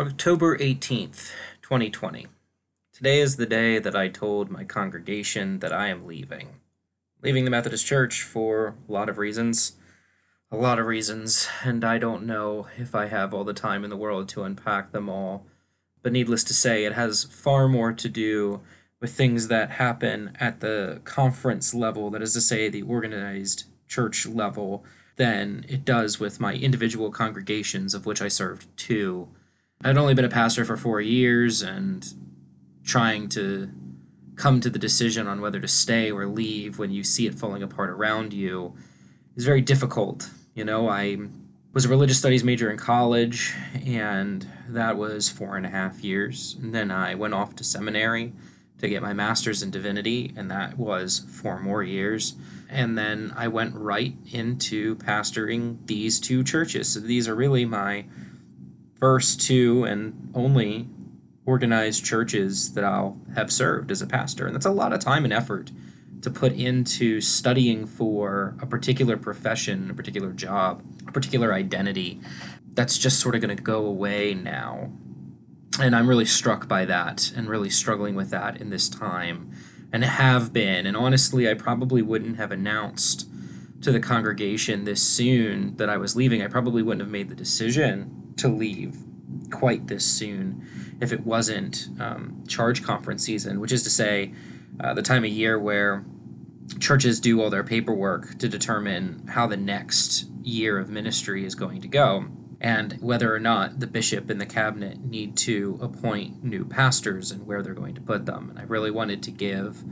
October 18th, 2020. Today is the day that I told my congregation that I am leaving. Leaving the Methodist Church for a lot of reasons. A lot of reasons, and I don't know if I have all the time in the world to unpack them all. But needless to say, it has far more to do with things that happen at the conference level, that is to say, the organized church level, than it does with my individual congregations, of which I served two I'd only been a pastor for four years and trying to come to the decision on whether to stay or leave when you see it falling apart around you is very difficult. You know, I was a religious studies major in college, and that was four and a half years. And then I went off to seminary to get my master's in divinity, and that was four more years. And then I went right into pastoring these two churches. So these are really my first two and only organized churches that I'll have served as a pastor. And that's a lot of time and effort to put into studying for a particular profession, a particular job, a particular identity. That's just sort of going to go away now. And I'm really struck by that and really struggling with that in this time and have been. And honestly, I probably wouldn't have announced to the congregation this soon that I was leaving. I probably wouldn't have made the decision to leave quite this soon if it wasn't um, charge conference season, which is to say, uh, the time of year where churches do all their paperwork to determine how the next year of ministry is going to go and whether or not the bishop and the cabinet need to appoint new pastors and where they're going to put them. And I really wanted to give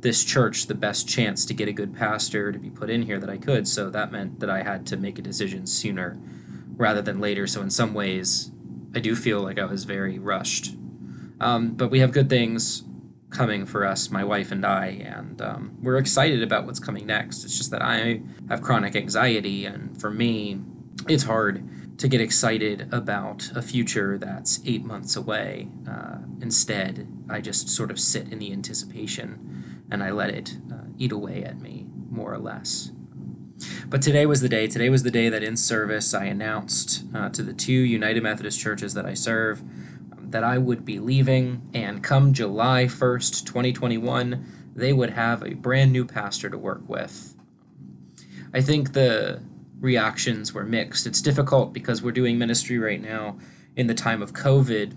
this church the best chance to get a good pastor to be put in here that I could. So that meant that I had to make a decision sooner rather than later. So in some ways, I do feel like I was very rushed. Um, but we have good things coming for us, my wife and I, and um, we're excited about what's coming next. It's just that I have chronic anxiety, and for me, it's hard to get excited about a future that's eight months away. Uh, instead, I just sort of sit in the anticipation and I let it uh, eat away at me, more or less. But today was the day. Today was the day that in service I announced uh, to the two United Methodist churches that I serve um, that I would be leaving, and come July 1st, 2021, they would have a brand new pastor to work with. I think the reactions were mixed. It's difficult because we're doing ministry right now in the time of COVID,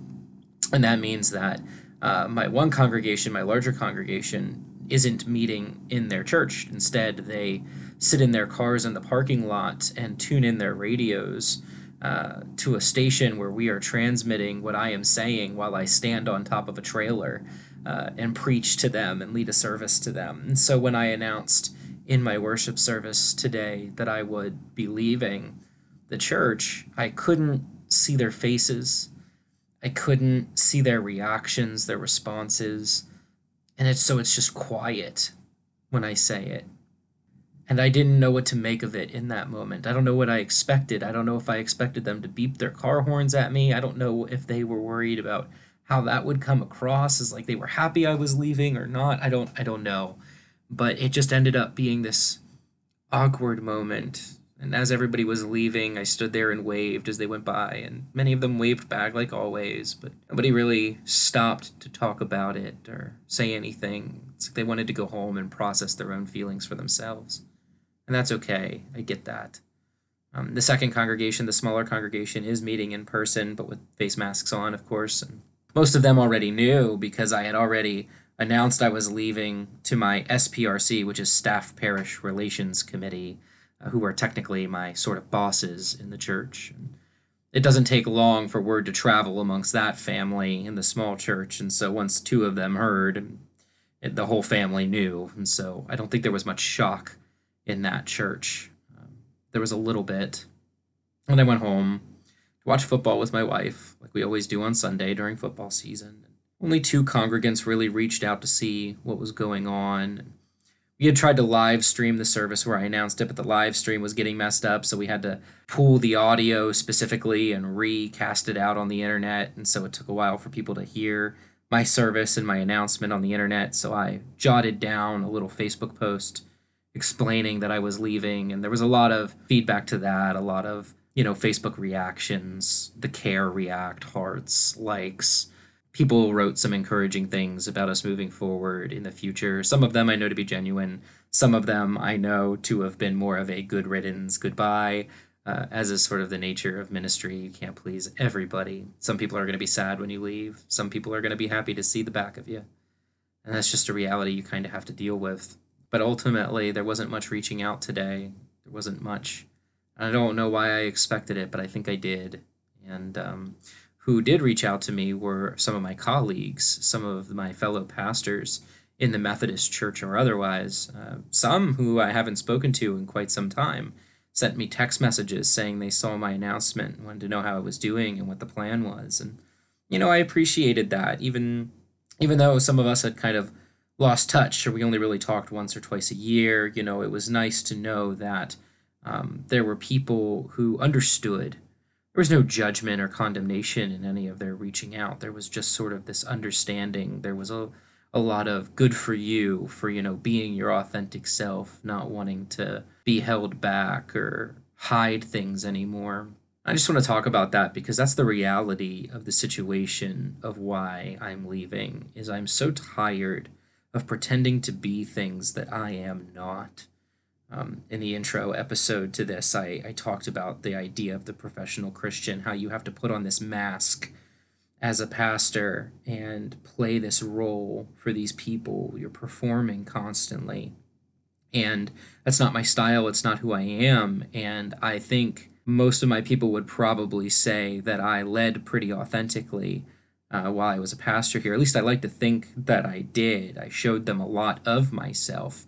and that means that uh, my one congregation, my larger congregation, isn't meeting in their church. Instead, they sit in their cars in the parking lot and tune in their radios uh, to a station where we are transmitting what I am saying while I stand on top of a trailer uh, and preach to them and lead a service to them. And so when I announced in my worship service today that I would be leaving the church, I couldn't see their faces. I couldn't see their reactions, their responses. And it's so it's just quiet when I say it and I didn't know what to make of it in that moment. I don't know what I expected. I don't know if I expected them to beep their car horns at me. I don't know if they were worried about how that would come across as like they were happy I was leaving or not. I don't I don't know. But it just ended up being this awkward moment. And as everybody was leaving, I stood there and waved as they went by, and many of them waved back like always, but nobody really stopped to talk about it or say anything. It's like they wanted to go home and process their own feelings for themselves and that's okay. I get that. Um, the second congregation, the smaller congregation, is meeting in person, but with face masks on, of course. And most of them already knew because I had already announced I was leaving to my SPRC, which is Staff Parish Relations Committee, who are technically my sort of bosses in the church. And it doesn't take long for word to travel amongst that family in the small church, and so once two of them heard, it, the whole family knew, and so I don't think there was much shock in that church. Um, there was a little bit. And I went home to watch football with my wife, like we always do on Sunday during football season. Only two congregants really reached out to see what was going on. We had tried to live stream the service where I announced it, but the live stream was getting messed up, so we had to pull the audio specifically and recast it out on the internet. And so it took a while for people to hear my service and my announcement on the internet. So I jotted down a little Facebook post explaining that I was leaving. And there was a lot of feedback to that, a lot of you know, Facebook reactions, the care react, hearts, likes. People wrote some encouraging things about us moving forward in the future. Some of them I know to be genuine. Some of them I know to have been more of a good riddance, goodbye, uh, as is sort of the nature of ministry. You can't please everybody. Some people are going to be sad when you leave, some people are going to be happy to see the back of you. And that's just a reality you kind of have to deal with. But ultimately, there wasn't much reaching out today. There wasn't much. I don't know why I expected it, but I think I did. And um, who did reach out to me were some of my colleagues, some of my fellow pastors in the Methodist Church or otherwise. Uh, some who I haven't spoken to in quite some time sent me text messages saying they saw my announcement, wanted to know how I was doing and what the plan was. And, you know, I appreciated that, even even though some of us had kind of lost touch or we only really talked once or twice a year, you know, it was nice to know that um, there were people who understood. There was no judgment or condemnation in any of their reaching out. There was just sort of this understanding. There was a, a lot of good for you for, you know, being your authentic self, not wanting to be held back or hide things anymore. I just want to talk about that because that's the reality of the situation of why I'm leaving is I'm so tired of pretending to be things that I am not. Um, in the intro episode to this, I, I talked about the idea of the professional Christian, how you have to put on this mask as a pastor and play this role for these people. You're performing constantly. And that's not my style, it's not who I am. And I think most of my people would probably say that I led pretty authentically uh, while I was a pastor here. At least I like to think that I did. I showed them a lot of myself.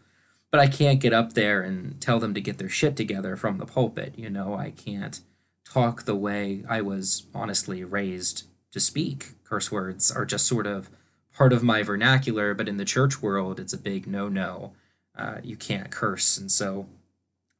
But I can't get up there and tell them to get their shit together from the pulpit. You know, I can't talk the way I was honestly raised to speak. Curse words are just sort of part of my vernacular, but in the church world, it's a big no no. Uh, you can't curse. And so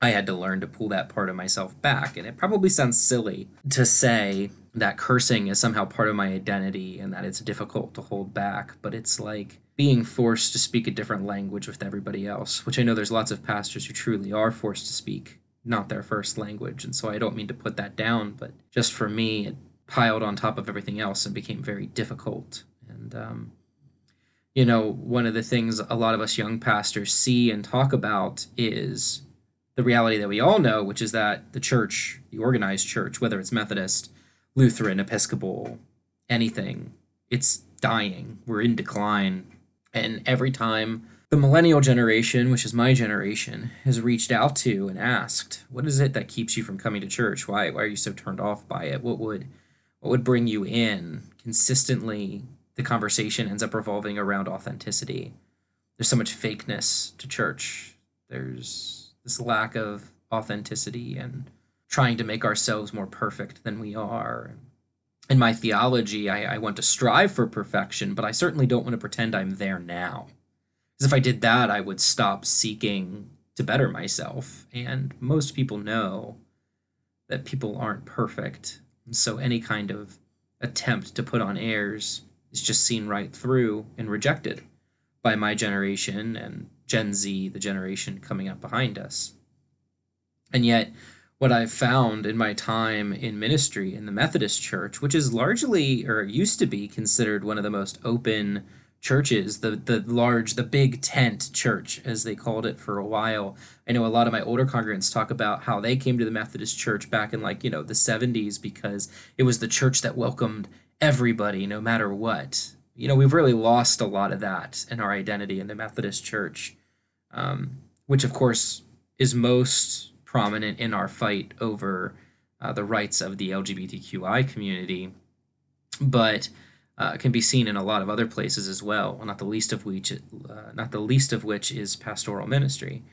I had to learn to pull that part of myself back. And it probably sounds silly to say that cursing is somehow part of my identity and that it's difficult to hold back, but it's like being forced to speak a different language with everybody else, which I know there's lots of pastors who truly are forced to speak not their first language. And so I don't mean to put that down, but just for me, it piled on top of everything else and became very difficult. And, um, you know, one of the things a lot of us young pastors see and talk about is the reality that we all know, which is that the church, the organized church, whether it's Methodist, Lutheran, Episcopal, anything, it's dying. We're in decline. And every time the millennial generation, which is my generation, has reached out to and asked, what is it that keeps you from coming to church? Why, why are you so turned off by it? What would what would bring you in? Consistently the conversation ends up revolving around authenticity. There's so much fakeness to church. There's this lack of authenticity and trying to make ourselves more perfect than we are. In my theology, I, I want to strive for perfection, but I certainly don't want to pretend I'm there now. Because if I did that, I would stop seeking to better myself. And most people know that people aren't perfect. And so any kind of attempt to put on airs is just seen right through and rejected by my generation and Gen Z, the generation coming up behind us. And yet, what I've found in my time in ministry in the Methodist Church, which is largely or used to be considered one of the most open churches, the the large, the big tent church, as they called it for a while. I know a lot of my older congregants talk about how they came to the Methodist Church back in like, you know, the 70s because it was the church that welcomed everybody no matter what you know, we've really lost a lot of that in our identity in the Methodist Church, um, which of course is most prominent in our fight over uh, the rights of the LGBTQI community, but uh, can be seen in a lot of other places as well. Not the least of which, uh, not the least of which is pastoral ministry.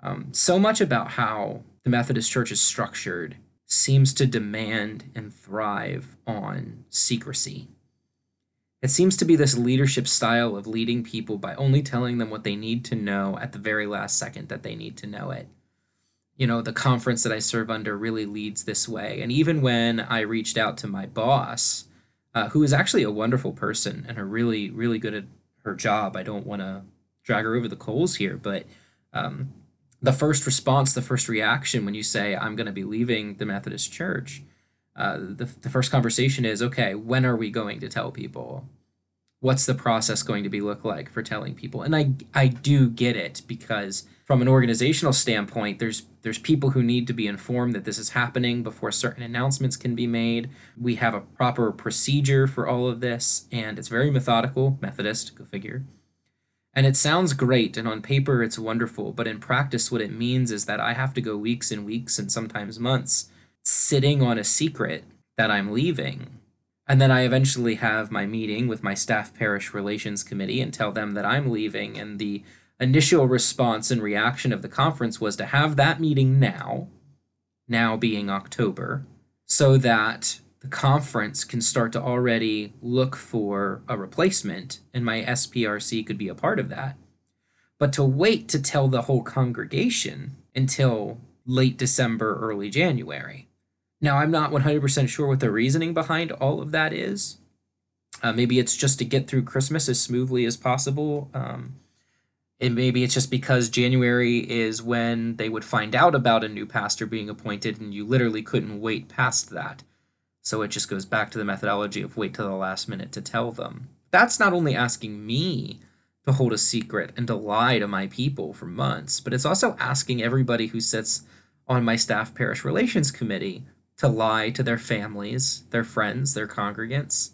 Um, so much about how the Methodist Church is structured seems to demand and thrive on secrecy it seems to be this leadership style of leading people by only telling them what they need to know at the very last second that they need to know it. You know, the conference that I serve under really leads this way. And even when I reached out to my boss, uh, who is actually a wonderful person and a really, really good at her job, I don't want to drag her over the coals here, but um, the first response, the first reaction when you say, I'm going to be leaving the Methodist Church, uh, the, the first conversation is, okay, when are we going to tell people? What's the process going to be look like for telling people? And I, I do get it because from an organizational standpoint, there's there's people who need to be informed that this is happening before certain announcements can be made. We have a proper procedure for all of this, and it's very methodical, Methodist, go figure. And it sounds great, and on paper it's wonderful, but in practice, what it means is that I have to go weeks and weeks and sometimes months sitting on a secret that I'm leaving. And then I eventually have my meeting with my staff parish relations committee and tell them that I'm leaving, and the initial response and reaction of the conference was to have that meeting now, now being October, so that the conference can start to already look for a replacement, and my SPRC could be a part of that. But to wait to tell the whole congregation until late December, early January. Now, I'm not 100% sure what the reasoning behind all of that is. Uh, maybe it's just to get through Christmas as smoothly as possible. Um, and maybe it's just because January is when they would find out about a new pastor being appointed, and you literally couldn't wait past that. So it just goes back to the methodology of wait till the last minute to tell them. That's not only asking me to hold a secret and to lie to my people for months, but it's also asking everybody who sits on my staff parish relations committee to lie to their families, their friends, their congregants.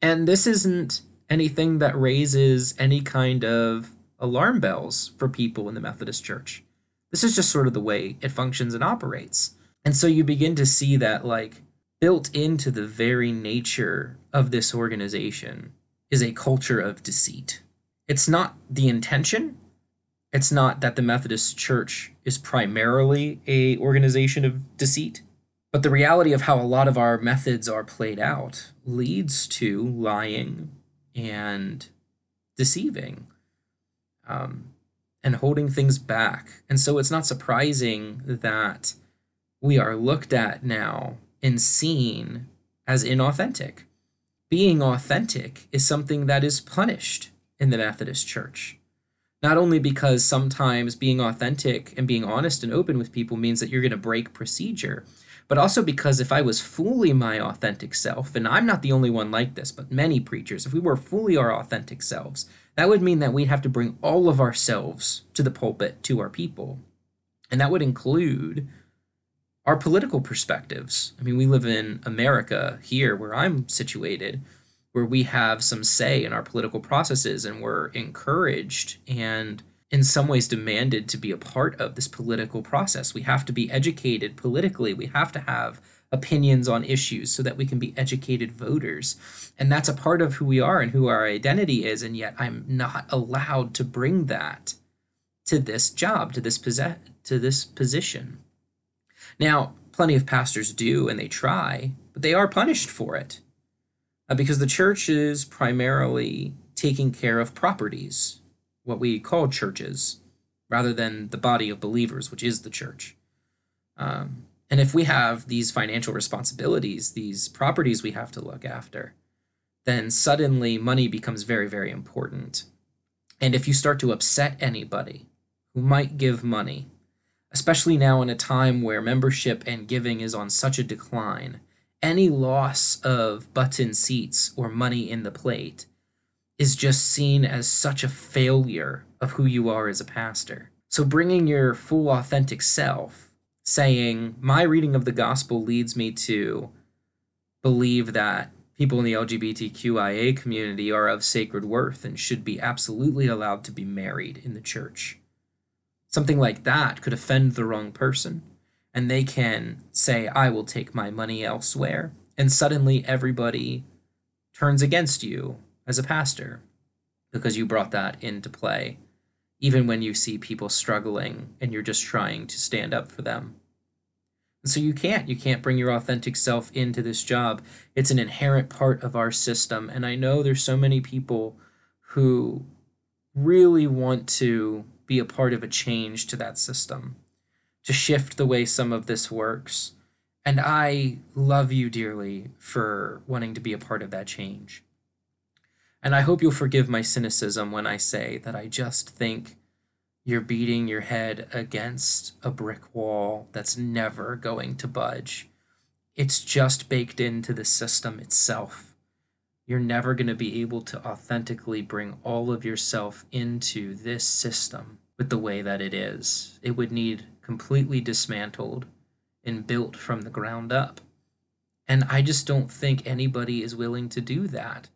And this isn't anything that raises any kind of alarm bells for people in the Methodist Church. This is just sort of the way it functions and operates. And so you begin to see that, like, built into the very nature of this organization is a culture of deceit. It's not the intention. It's not that the Methodist Church is primarily a organization of deceit, but the reality of how a lot of our methods are played out leads to lying and deceiving um, and holding things back. And so it's not surprising that we are looked at now and seen as inauthentic. Being authentic is something that is punished in the Methodist Church. Not only because sometimes being authentic and being honest and open with people means that you're going to break procedure, but also because if I was fully my authentic self, and I'm not the only one like this, but many preachers, if we were fully our authentic selves, that would mean that we'd have to bring all of ourselves to the pulpit to our people. And that would include our political perspectives. I mean, we live in America here, where I'm situated, where we have some say in our political processes and we're encouraged and in some ways demanded to be a part of this political process. We have to be educated politically. We have to have opinions on issues so that we can be educated voters. And that's a part of who we are and who our identity is. And yet I'm not allowed to bring that to this job, to this possess to this position. Now, plenty of pastors do and they try, but they are punished for it. Uh, because the church is primarily taking care of properties, what we call churches, rather than the body of believers, which is the church. Um, and if we have these financial responsibilities, these properties we have to look after, then suddenly money becomes very, very important. And if you start to upset anybody who might give money, especially now in a time where membership and giving is on such a decline, any loss of button seats or money in the plate is just seen as such a failure of who you are as a pastor. So bringing your full authentic self saying, My reading of the gospel leads me to believe that people in the LGBTQIA community are of sacred worth and should be absolutely allowed to be married in the church. Something like that could offend the wrong person, and they can say, I will take my money elsewhere, and suddenly everybody turns against you as a pastor because you brought that into play even when you see people struggling and you're just trying to stand up for them. And so you can't. You can't bring your authentic self into this job. It's an inherent part of our system. And I know there's so many people who really want to be a part of a change to that system, to shift the way some of this works. And I love you dearly for wanting to be a part of that change. And I hope you'll forgive my cynicism when I say that I just think you're beating your head against a brick wall that's never going to budge. It's just baked into the system itself. You're never going to be able to authentically bring all of yourself into this system with the way that it is. It would need completely dismantled and built from the ground up. And I just don't think anybody is willing to do that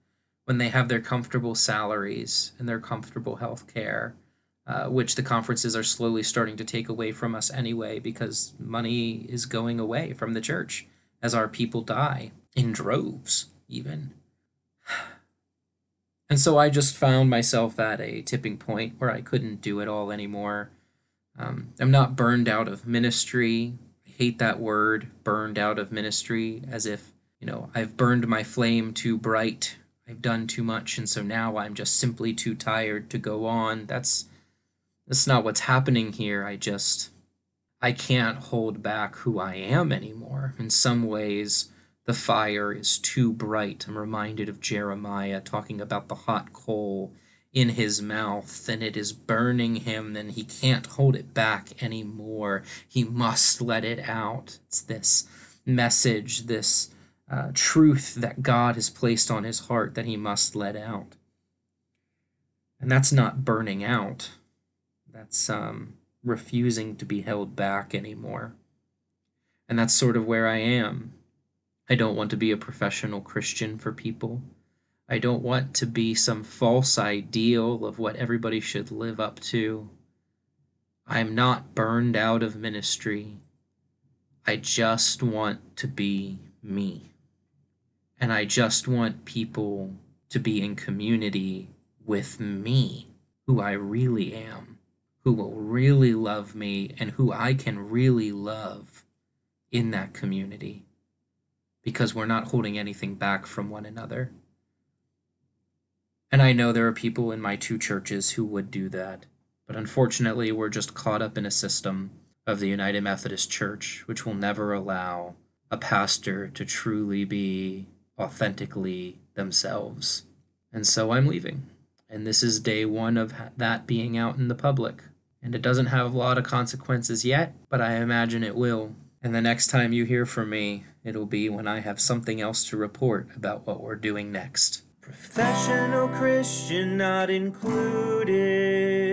when they have their comfortable salaries and their comfortable health care uh, which the conferences are slowly starting to take away from us anyway, because money is going away from the church as our people die in droves, even. And so I just found myself at a tipping point where I couldn't do it all anymore. Um, I'm not burned out of ministry. I hate that word, burned out of ministry, as if, you know, I've burned my flame too bright. I've done too much, and so now I'm just simply too tired to go on. That's that's not what's happening here. I just I can't hold back who I am anymore. In some ways, the fire is too bright. I'm reminded of Jeremiah talking about the hot coal in his mouth and it is burning him and he can't hold it back anymore. He must let it out. It's this message, this uh, truth that God has placed on his heart that he must let out. And that's not burning out. That's um, refusing to be held back anymore. And that's sort of where I am. I don't want to be a professional Christian for people. I don't want to be some false ideal of what everybody should live up to. I'm not burned out of ministry. I just want to be me. And I just want people to be in community with me, who I really am who will really love me and who I can really love in that community because we're not holding anything back from one another. And I know there are people in my two churches who would do that, but unfortunately, we're just caught up in a system of the United Methodist Church which will never allow a pastor to truly be authentically themselves. And so I'm leaving. And this is day one of that being out in the public and it doesn't have a lot of consequences yet, but I imagine it will. And the next time you hear from me, it'll be when I have something else to report about what we're doing next. Professional Christian not included.